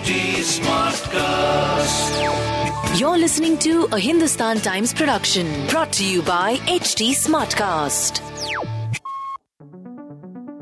HT Smartcast. You're listening to a Hindustan Times production brought to you by HT Smartcast.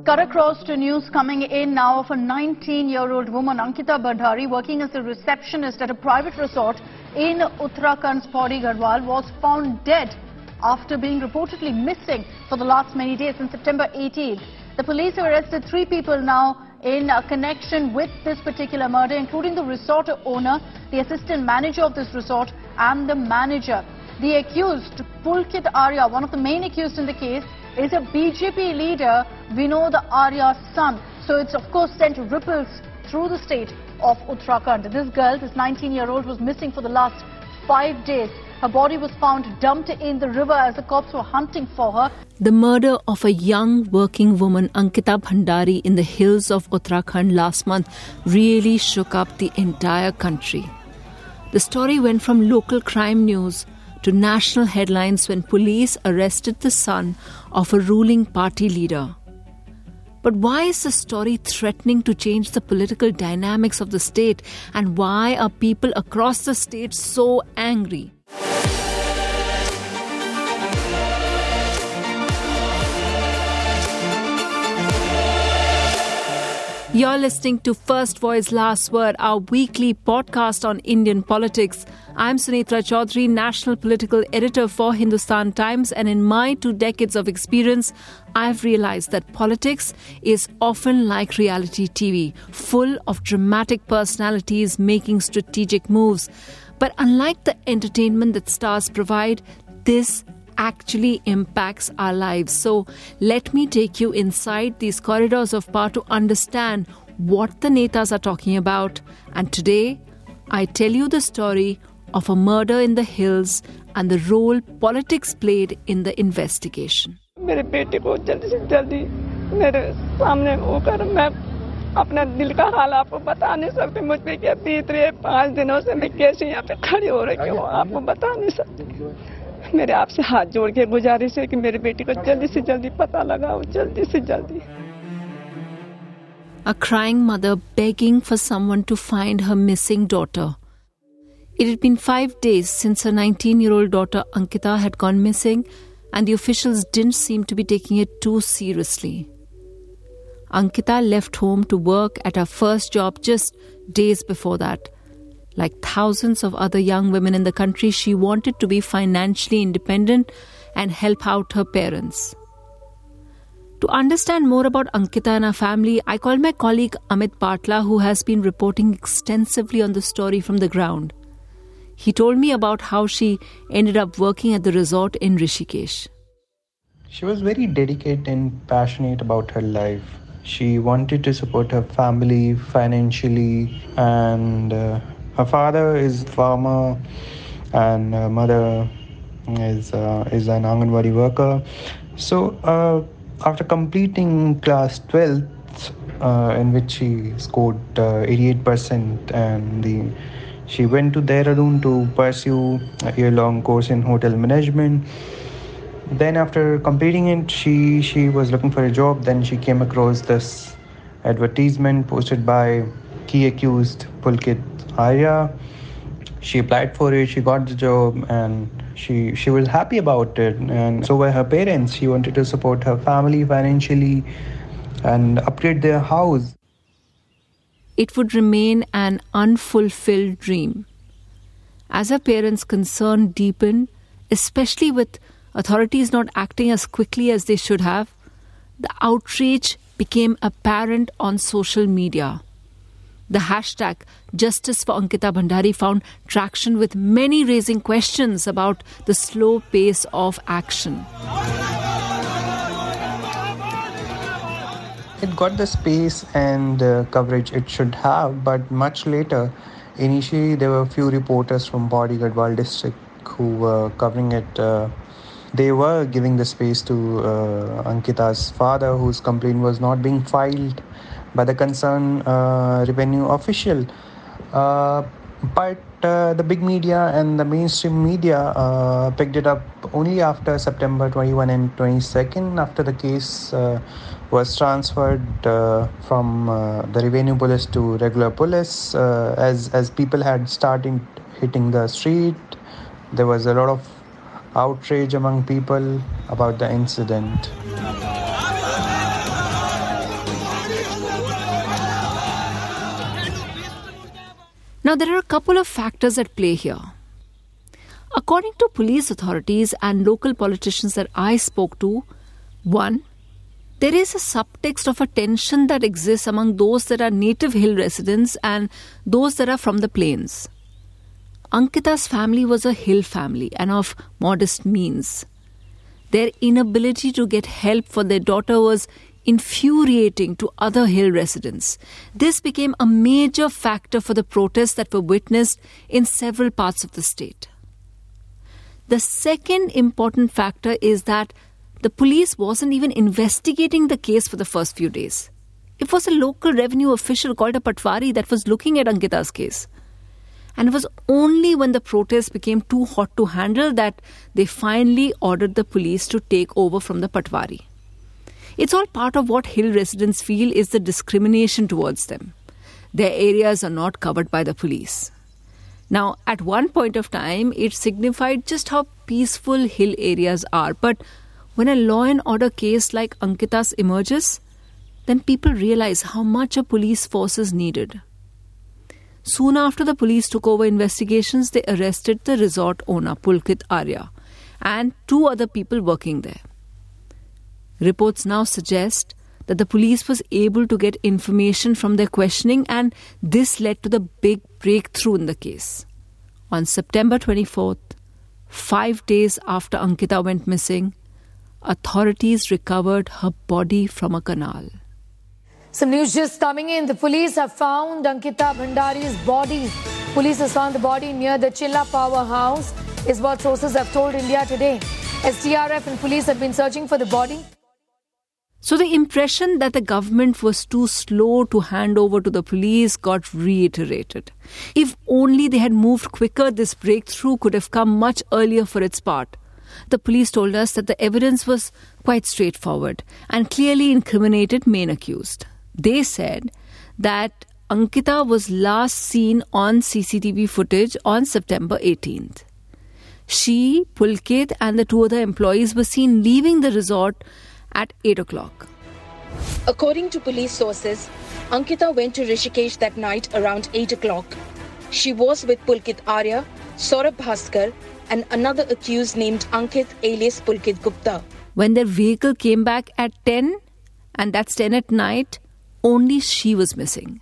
Cut across to news coming in now of a 19-year-old woman, Ankita Bhandari, working as a receptionist at a private resort in Uttarakhand's Pauri Garhwal, was found dead after being reportedly missing for the last many days since September 18th. The police have arrested three people now in connection with this particular murder, including the resort owner, the assistant manager of this resort, and the manager. The accused, Pulkit Arya, one of the main accused in the case, is a BJP leader, Vinod Arya's son. So it's of course sent ripples through the state of Uttarakhand. This girl, this 19-year-old, was missing for the last five days. Her body was found dumped in the river as the cops were hunting for her. The murder of a young working woman, Ankita Bhandari, in the hills of Uttarakhand last month really shook up the entire country. The story went from local crime news to national headlines when police arrested the son of a ruling party leader. But why is the story threatening to change the political dynamics of the state? And why are people across the state so angry? You're listening to First Voice Last Word, our weekly podcast on Indian politics. I'm Sunetra Choudhury, National Political Editor for Hindustan Times, and in my two decades of experience, I've realized that politics is often like reality TV, full of dramatic personalities making strategic moves. But unlike the entertainment that stars provide, this actually impacts our lives. So let me take you inside these corridors of power to understand what the Netas are talking about. And today, I tell you the story of a murder in the hills and the role politics played in the investigation. मेरे बेटे को जल्दी से जल्दी मेरे सामने वो कर मैं अपना दिल का हाल आपको बता नहीं सकती मुझ पे क्या बीत रही है पाँच दिनों से मैं कैसे यहाँ पे खड़ी हो रही हूँ आपको बता नहीं सकती मेरे आपसे हाथ जोड़ के गुजारिश है कि मेरे बेटी को जल्दी से जल्दी पता लगाओ जल्दी से जल्दी A crying mother begging for someone to find her missing daughter. It had been five days since her 19 year old daughter Ankita had gone missing, and the officials didn't seem to be taking it too seriously. Ankita left home to work at her first job just days before that. Like thousands of other young women in the country, she wanted to be financially independent and help out her parents. To understand more about Ankita and her family, I called my colleague Amit Bathla, who has been reporting extensively on the story from the ground. He told me about how she ended up working at the resort in Rishikesh. She was very dedicated and passionate about her life. She wanted to support her family financially, and uh, her father is farmer, and her mother is uh, is an Anganwadi worker. So uh, after completing class 12th, uh, in which she scored uh, 88%, and the she went to Dehradun to pursue a year-long course in hotel management. Then after completing it she she was looking for a job. Then she came across this advertisement posted by key accused pulkit arya she applied for it she got the job and she she was happy about it. And so were her parents. She wanted to support her family financially and upgrade their house. It would remain an unfulfilled dream. As her parents concern deepened especially with authorities not acting as quickly as they should have, the outrage became apparent on social media. The hashtag Justice for Ankita Bhandari found traction with many raising questions about the slow pace of action. It got the space and uh, coverage it should have, but much later, initially there were a few reporters from Pauri Garhwal district who were covering it. Uh, they were giving the space to uh, Ankita's father, whose complaint was not being filed by the concerned uh, revenue official. Uh, but uh, the big media and the mainstream media picked it up only after September 21 and 22nd, after the case was transferred from the revenue police to regular police. As as people had started hitting the street, there was a lot of outrage among people about the incident. Now, there are a couple of factors at play here. According to police authorities and local politicians that I spoke to, one, there is a subtext of a tension that exists among those that are native hill residents and those that are from the plains. Ankita's family was a hill family and of modest means. Their inability to get help for their daughter was infuriating to other hill residents. This became a major factor for the protests that were witnessed in several parts of the state. The second important factor is that the police wasn't even investigating the case for the first few days. It was a local revenue official called a Patwari that was looking at Ankita's case. And it was only when the protests became too hot to handle that they finally ordered the police to take over from the Patwari. It's all part of what Hill residents feel is the discrimination towards them. Their areas are not covered by the police. Now, at one point of time, it signified just how peaceful hill areas are. But when a law and order case like Ankita's emerges, then people realize how much a police force is needed. Soon after the police took over investigations, they arrested the resort owner, Pulkit Arya, and two other people working there. Reports now suggest that the police was able to get information from their questioning, and this led to the big breakthrough in the case. On September 24th, five days after Ankita went missing, authorities recovered her body from a canal. Some news just coming in. The police have found Ankita Bhandari's body. Police has found the body near the Chilla powerhouse, is what sources have told India today. SDRF and police have been searching for the body. So the impression that the government was too slow to hand over to the police got reiterated. If only they had moved quicker, this breakthrough could have come much earlier for its part. The police told us that the evidence was quite straightforward and clearly incriminated main accused. They said that Ankita was last seen on CCTV footage on September 18th. She, Pulkit, and the two other employees were seen leaving the resort at 8 o'clock. According to police sources, Ankita went to Rishikesh that night around 8 o'clock. She was with Pulkit Arya, Saurabh Bhaskar, and another accused named Ankit alias Pulkit Gupta. When their vehicle came back at 10, and that's 10 at night, only she was missing.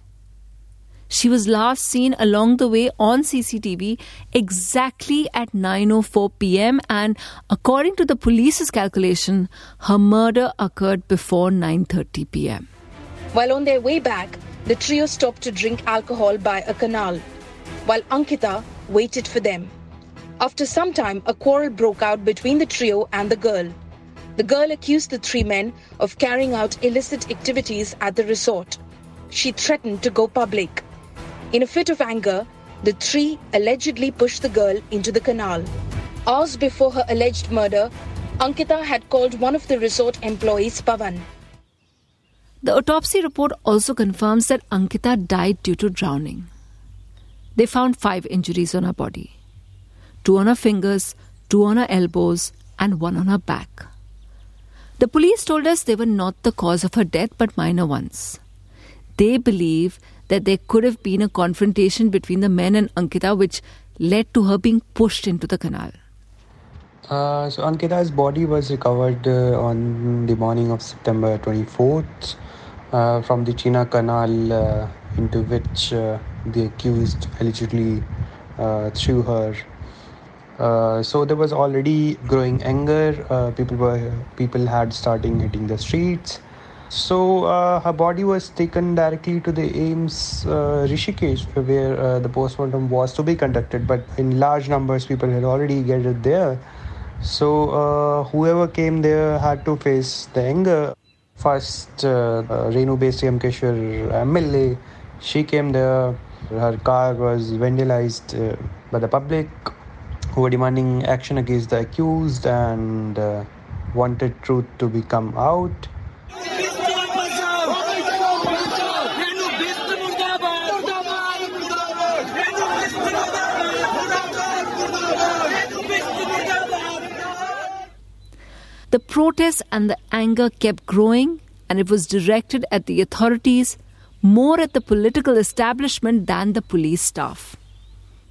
She was last seen along the way on CCTV exactly at 9:04 p.m. and according to the police's calculation, her murder occurred before 9:30 p.m. While on their way back, the trio stopped to drink alcohol by a canal, while Ankita waited for them. After some time, a quarrel broke out between the trio and the girl. The girl accused the three men of carrying out illicit activities at the resort. She threatened to go public. In a fit of anger, the three allegedly pushed the girl into the canal. Hours before her alleged murder, Ankita had called one of the resort employees Pavan. The autopsy report also confirms that Ankita died due to drowning. They found five injuries on her body two on her fingers, two on her elbows, and one on her back. The police told us they were not the cause of her death but minor ones. They believe that there could have been a confrontation between the men and Ankita, which led to her being pushed into the canal. Uh, so Ankita's body was recovered uh, on the morning of September 24th uh, from the Chilla Canal uh, into which uh, the accused allegedly uh, threw her. so there was already growing anger. people were people had starting hitting the streets. So uh, her body was taken directly to the AIIMS uh, Rishikesh, where uh, the postmortem was to be conducted. But in large numbers, people had already gathered there. So uh, whoever came there had to face the anger. First, uh, Renu Bisht Yamkeshwar MLA, she came there Her car was vandalized uh, by the public who were demanding action against the accused and wanted truth to become out. The protests and the anger kept growing, and it was directed at the authorities, more at the political establishment than the police staff.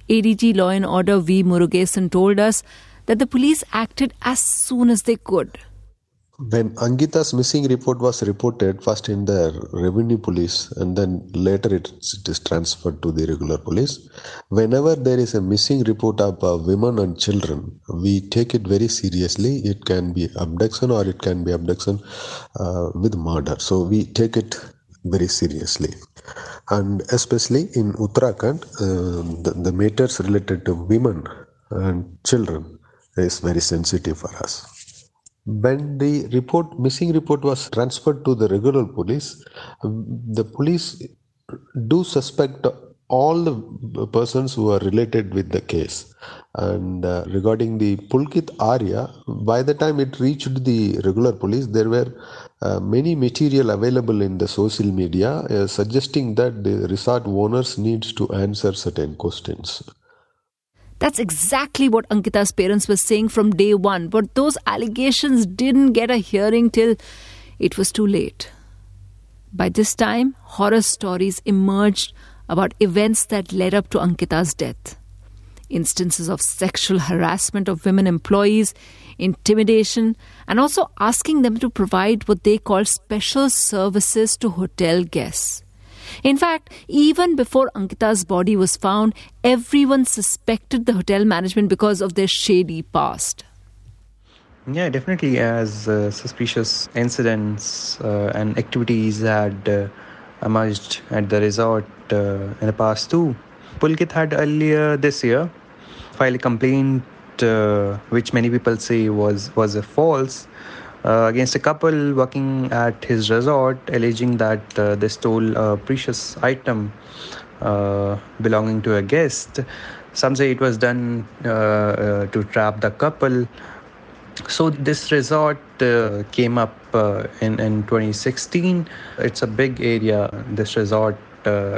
ADG Law and Order V. Murugesan told us that the police acted as soon as they could when Ankita's missing report was reported first in the revenue police and then later it, it is transferred to the regular police. Whenever there is a missing report of uh, women and children we take it very seriously. It can be abduction or it can be abduction uh, with murder. So we take it very seriously. And especially in uttarakhand uh, the, the matters related to women and children is very sensitive for us when the report missing report was transferred to the regular police the police do suspect all the persons who are related with the case. And uh, regarding the pulkit arya by the time it reached the regular police there were uh, many material available in the social media uh, suggesting that the resort owners needs to answer certain questions that's exactly what Ankita's parents were saying from day one, but those allegations didn't get a hearing till it was too late. By this time, horror stories emerged about events that led up to Ankita's death. Instances of sexual harassment of women employees, intimidation, and also asking them to provide what they call special services to hotel guests. In fact, even before Ankita's body was found, everyone suspected the hotel management because of their shady past. Yeah, definitely. As uh, suspicious incidents uh, and activities had uh, emerged at the resort uh, in the past too. Pulkit had earlier this year filed a complaint, uh, which many people say was was a false, against a couple working at his resort, alleging that uh, they stole a precious item uh, belonging to a guest. Some say it was done uh, uh, to trap the couple. So this resort uh, came up in in 2016. It's a big area. This resort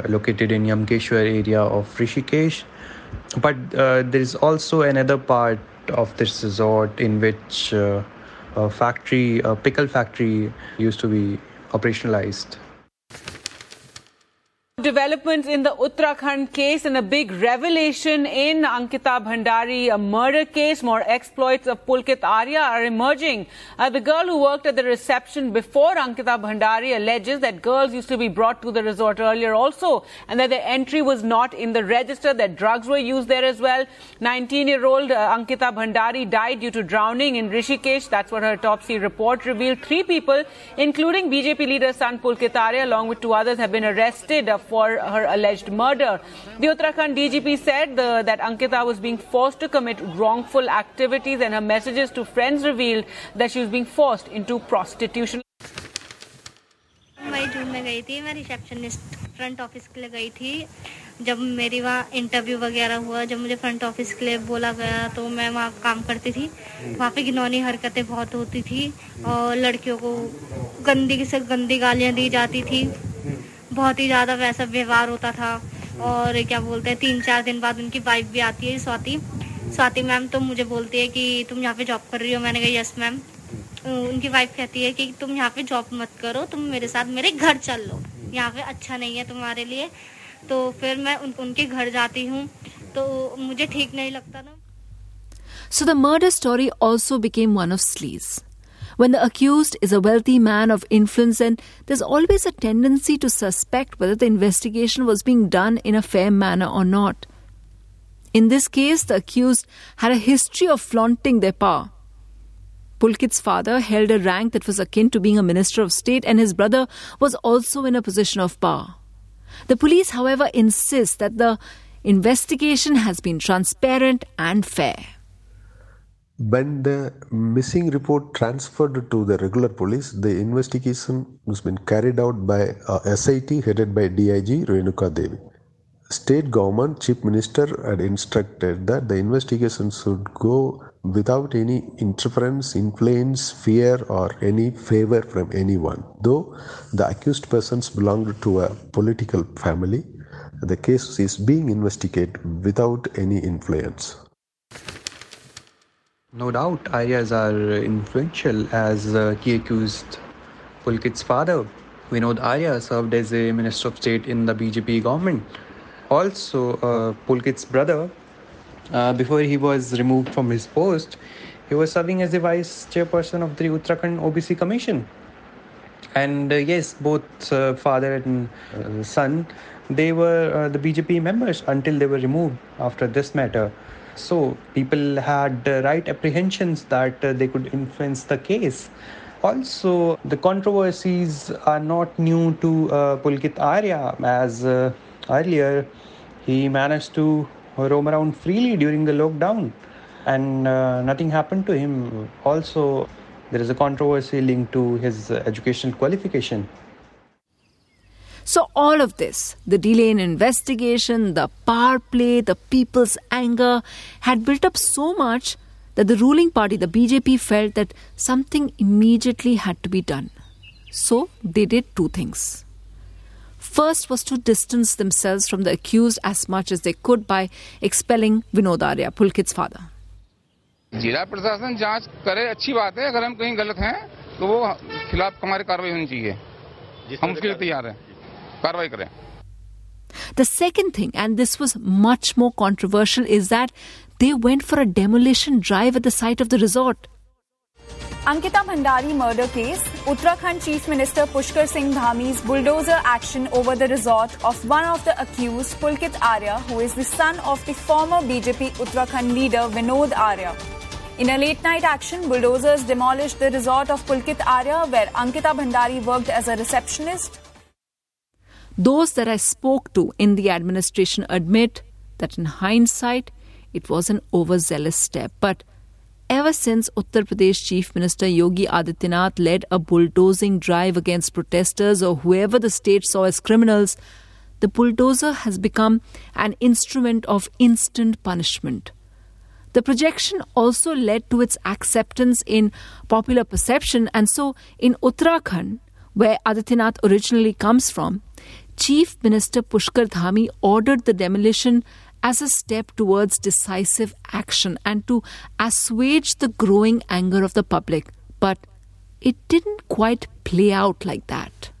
located in Yamkeshwar area of Rishikesh. But there is also another part of this resort in which factory, a pickle factory used to be operationalized. Developments in the Uttarakhand case and a big revelation in Ankita Bhandari, a murder case. More exploits of Pulkit Arya are emerging. Uh, the girl who worked at the reception before Ankita Bhandari alleges that girls used to be brought to the resort earlier also and that their entry was not in the register, that drugs were used there as well. 19-year-old uh, Ankita Bhandari died due to drowning in Rishikesh. That's what her autopsy report revealed. Three people, including BJP leader son Pulkit Arya, along with two others, have been arrested uh, for her alleged murder. The Uttarakhand DGP said the, that Ankita was being forced to commit wrongful activities and her messages to friends revealed that she was being forced into prostitution. मई जून में गई थी मैं receptionist front office के लिए गई थी जब मेरी वहाँ इंटरव्यू वगैरह हुआ जब मुझे फ्रंट ऑफ़िस के लिए बोला गया तो मैं वहाँ काम करती थी वहाँ पे घिनौनी हरकतें बहुत होती थी और लड़कियों को गंदी से गंदी गालियाँ दी जाती थी बहुत ही ज़्यादा वैसा व्यवहार होता था और क्या बोलते हैं तीन चार दिन बाद उनकी वाइफ भी आती है स्वाति। स्वाति मैम तो मुझे बोलती है कि तुम यहाँ पे जॉब कर रही हो। मैंने कहा यस मैम उनकी वाइफ कहती है कि तुम यहाँ पे जॉब मत करो तुम मेरे साथ मेरे घर चल लो। यहाँ पे अच्छा नहीं है तुम्हारे लिए। तो फिर मैं उन, उनके घर जाती हूँ। तो मुझे ठीक नहीं लगता ना। So the murder story also became one of sleaze. When the accused is a wealthy man of influence, then there's always a tendency to suspect whether the investigation was being done in a fair manner or not. In this case, the accused had a history of flaunting their power. Pulkit's father held a rank that was akin to being a minister of state, and his brother was also in a position of power. The police, however, insist that the investigation has been transparent and fair when the missing report transferred to the regular police, the investigation has been carried out by uh, a SIT headed by DIG Renuka Devi. state government chief minister had instructed that the investigation should go without any interference, influence, fear, or any favor from anyone. Though the accused persons belonged to a political family, the case is being investigated without any influence. No doubt, Aryas are influential as uh, he accused Pulkit's father, Vinod Arya, served as a Minister of State in the BJP government. Also, uh, Pulkit's brother, uh, before he was removed from his post, he was serving as the vice chairperson of the Uttarakhand OBC Commission. And uh, yes, both uh, father and uh, son, they were uh, the BJP members until they were removed after this matter. So people had right apprehensions that they could influence the case. Also, the controversies are not new to uh, Pulkit Arya, as uh, earlier he managed to roam around freely during the lockdown and uh, nothing happened to him. Also, there is a controversy linked to his educational qualification. So, all of this, the delay in investigation, the power play, the people's anger, had built up so much that the ruling party, the BJP, felt that something immediately had to be done. So they did two things. First was to distance themselves from the accused as much as they could by expelling Vinod Arya, Pulkit's father. जिला प्रशासन जांच करे अच्छी बात है अगर हम कहीं गलत हैं तो वो खिलाफ हमारी कार्रवाई होनी चाहिए हम उसके लिए तैयार हैं कार्रवाई करें The second thing, and this was much more controversial, is that they went for a demolition drive at the site of the resort. Ankita Bhandari murder case, Uttarakhand Chief Minister Pushkar Singh Dhami's bulldozer action over the resort of one of the accused, Pulkit Arya, who is the son of the former BJP Uttarakhand leader Vinod Arya. In a late night action, bulldozers demolished the resort of Pulkit Arya, where Ankita Bhandari worked as a receptionist. Those that I spoke to in the administration admit that in hindsight, it was an overzealous step. But ever since Uttar Pradesh Chief Minister Yogi Adityanath led a bulldozing drive against protesters or whoever the state saw as criminals, the bulldozer has become an instrument of instant punishment. The projection also led to its acceptance in popular perception, and so in Uttarakhand, where Adityanath originally comes from, Chief Minister Pushkar Dhami ordered the demolition as a step towards decisive action and to assuage the growing anger of the public. But it didn't quite play out like that.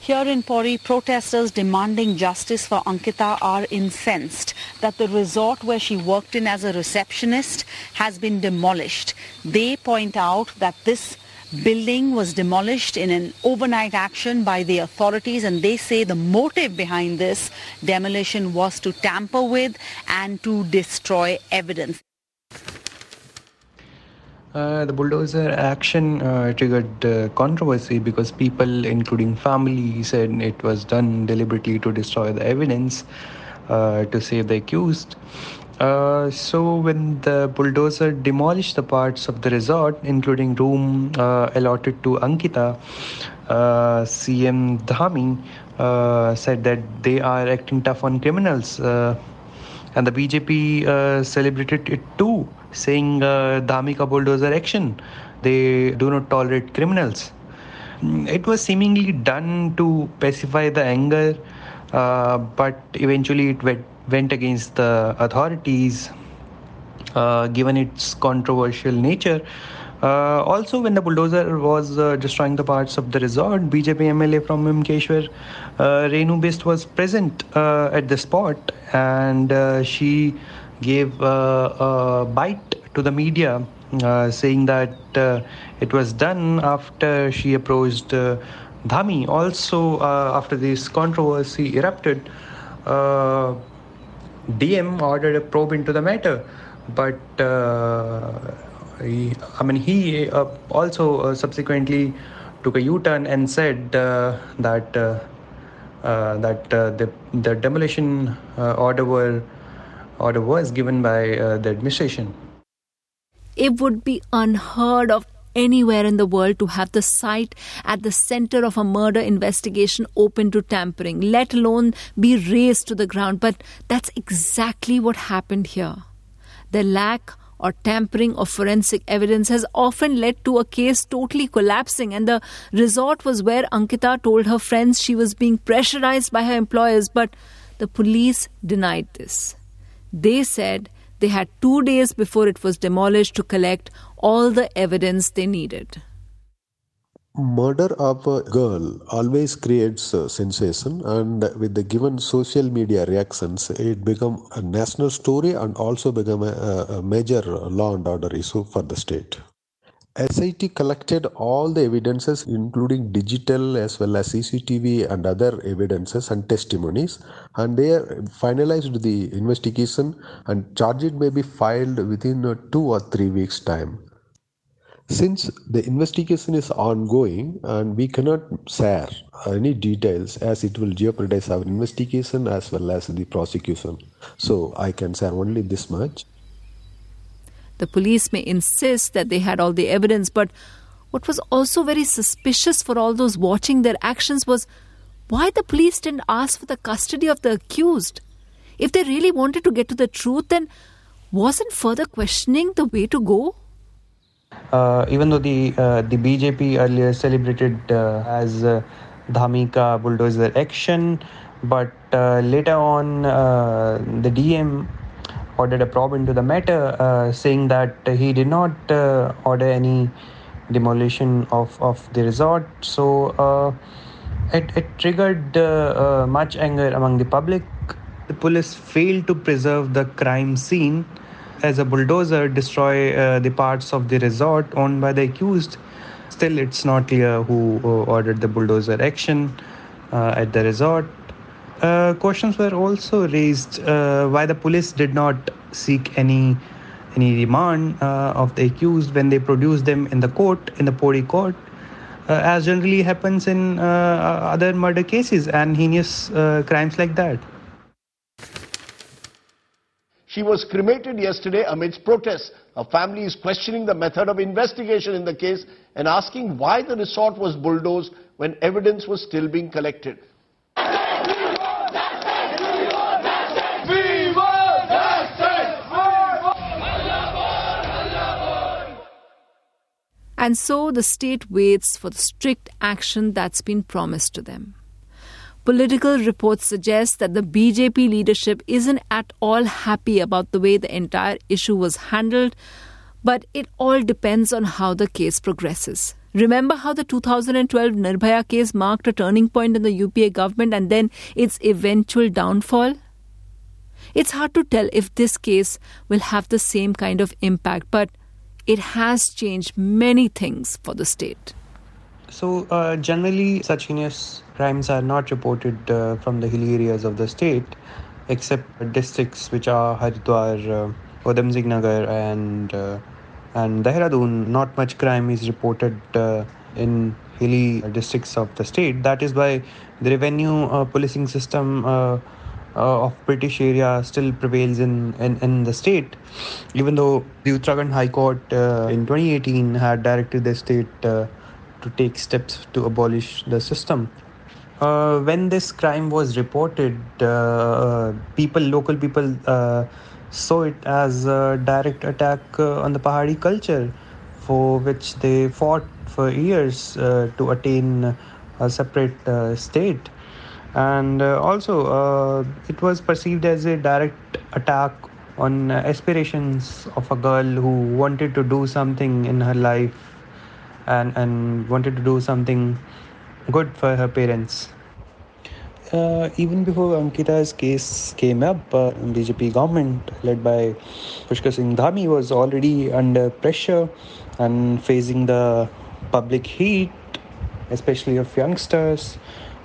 Here in Pauri, protesters demanding justice for Ankita are incensed that the resort where she worked in as a receptionist has been demolished. They point out that this building was demolished in an overnight action by the authorities and they say the motive behind this demolition was to tamper with and to destroy evidence. Uh, the bulldozer action uh, triggered uh, controversy because people, including family, said it was done deliberately to destroy the evidence uh, to save the accused. Uh, so when the bulldozer demolished the parts of the resort, including room uh, allotted to Ankita, uh, CM Dhami uh, said that they are acting tough on criminals, uh, and the BJP celebrated it too, saying Dhami ka bulldozer action. They do not tolerate criminals. Mm, it was seemingly done to pacify the anger, but eventually it went went against the authorities uh, given its controversial nature. Uh, also, when the bulldozer was uh, destroying the parts of the resort, BJP MLA from Yamkeshwar, uh, Renu Bisht, was present uh, at the spot and uh, she gave a bite to the media, saying that it was done after she approached Dhami. Also, after this controversy erupted, DM ordered a probe into the matter, but uh, he, I mean, he uh, also uh, subsequently took a U-turn and said uh, that uh, uh, that the the demolition order were order was given by the administration. It would be unheard of anywhere in the world to have the site at the center of a murder investigation open to tampering, let alone be razed to the ground. But that's exactly what happened here. The lack or tampering of forensic evidence has often led to a case totally collapsing. And the resort was where Ankita told her friends she was being pressurized by her employers, but the police denied this. They said they had two days before it was demolished to collect all the evidence they needed. Murder of a girl always creates a sensation, and with the given social media reactions, it become a national story and also become a, a major law and order issue for the state. SIT collected all the evidences, including digital as well as CCTV and other evidences and testimonies, and they finalized the investigation. And charge may be filed within uh, two or three weeks' time. Since the investigation is ongoing and we cannot share any details as it will jeopardize our investigation as well as the prosecution. So I can share only this much. The police may insist that they had all the evidence, but what was also very suspicious for all those watching their actions was why the police didn't ask for the custody of the accused. If they really wanted to get to the truth, then wasn't further questioning the way to go? Uh, even though the uh, the BJP earlier celebrated uh, as uh, Dhamika bulldozer action, but uh, later on uh, the DM ordered a probe into the matter, saying that he did not order any demolition of, of the resort. So it, it triggered much anger among the public. The police failed to preserve the crime scene as a bulldozer destroy uh, the parts of the resort owned by the accused. Still, it's not clear who uh, ordered the bulldozer action uh, at the resort. Uh, questions were also raised uh, why the police did not seek any any remand uh, of the accused when they produced them in the court in the Pauri court, as generally happens in other murder cases and heinous crimes like that. She was cremated yesterday amidst protests. Her family is questioning the method of investigation in the case and asking why the resort was bulldozed when evidence was still being collected. And so the state waits for the strict action that's been promised to them. Political reports suggest that the BJP leadership isn't at all happy about the way the entire issue was handled, but it all depends on how the case progresses. Remember how the 2012 Nirbhaya case marked a turning point in the UPA government and then its eventual downfall? It's hard to tell if this case will have the same kind of impact, but it has changed many things for the state. So, uh, generally, such heinous crimes are not reported uh, from the hilly areas of the state, except districts which are Haridwar, uh, Nagar, and uh, and Dehradun. Not much crime is reported uh, in hilly districts of the state. That is why the revenue uh, policing system. Uh, uh, of British area still prevails in, in, in the state, even though the Uttarakhand High Court uh, in 2018 had directed the state uh, to take steps to abolish the system. Uh, when this crime was reported, uh, people, local people, uh, saw it as a direct attack uh, on the Pahari culture, for which they fought for years uh, to attain a separate state. And also, it was perceived as a direct attack on aspirations of a girl who wanted to do something in her life and, and wanted to do something good for her parents. Uh, even before Ankita's case came up, uh, BJP government led by Pushkar Singh Dhami was already under pressure and facing the public heat, especially of youngsters,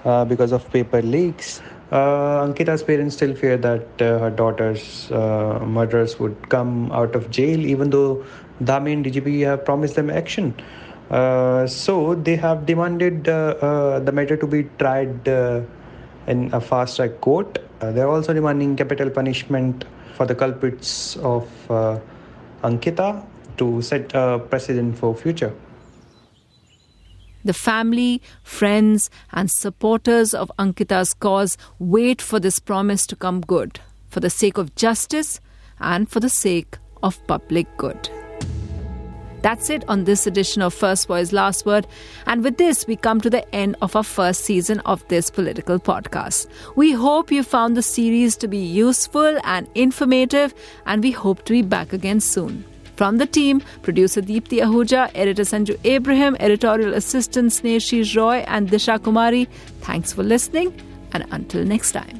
uh, because of paper leaks. Uh, Ankita's parents still fear that uh, her daughter's uh, murderers would come out of jail, even though Dhami and DGP have promised them action. Uh, so they have demanded uh, uh, the matter to be tried in a fast track court. they're also demanding capital punishment for the culprits of Ankita to set a precedent for future. The family, friends, and supporters of Ankita's cause wait for this promise to come good for the sake of justice and for the sake of public good. That's it on this edition of First Voice Last Word. And with this, we come to the end of our first season of this political podcast. We hope you found the series to be useful and informative, and we hope to be back again soon. From the team, producer Deepthi Ahuja, editor Sanju Abraham, editorial assistant Sneshi Roy, and Disha Kumari, thanks for listening, and until next time.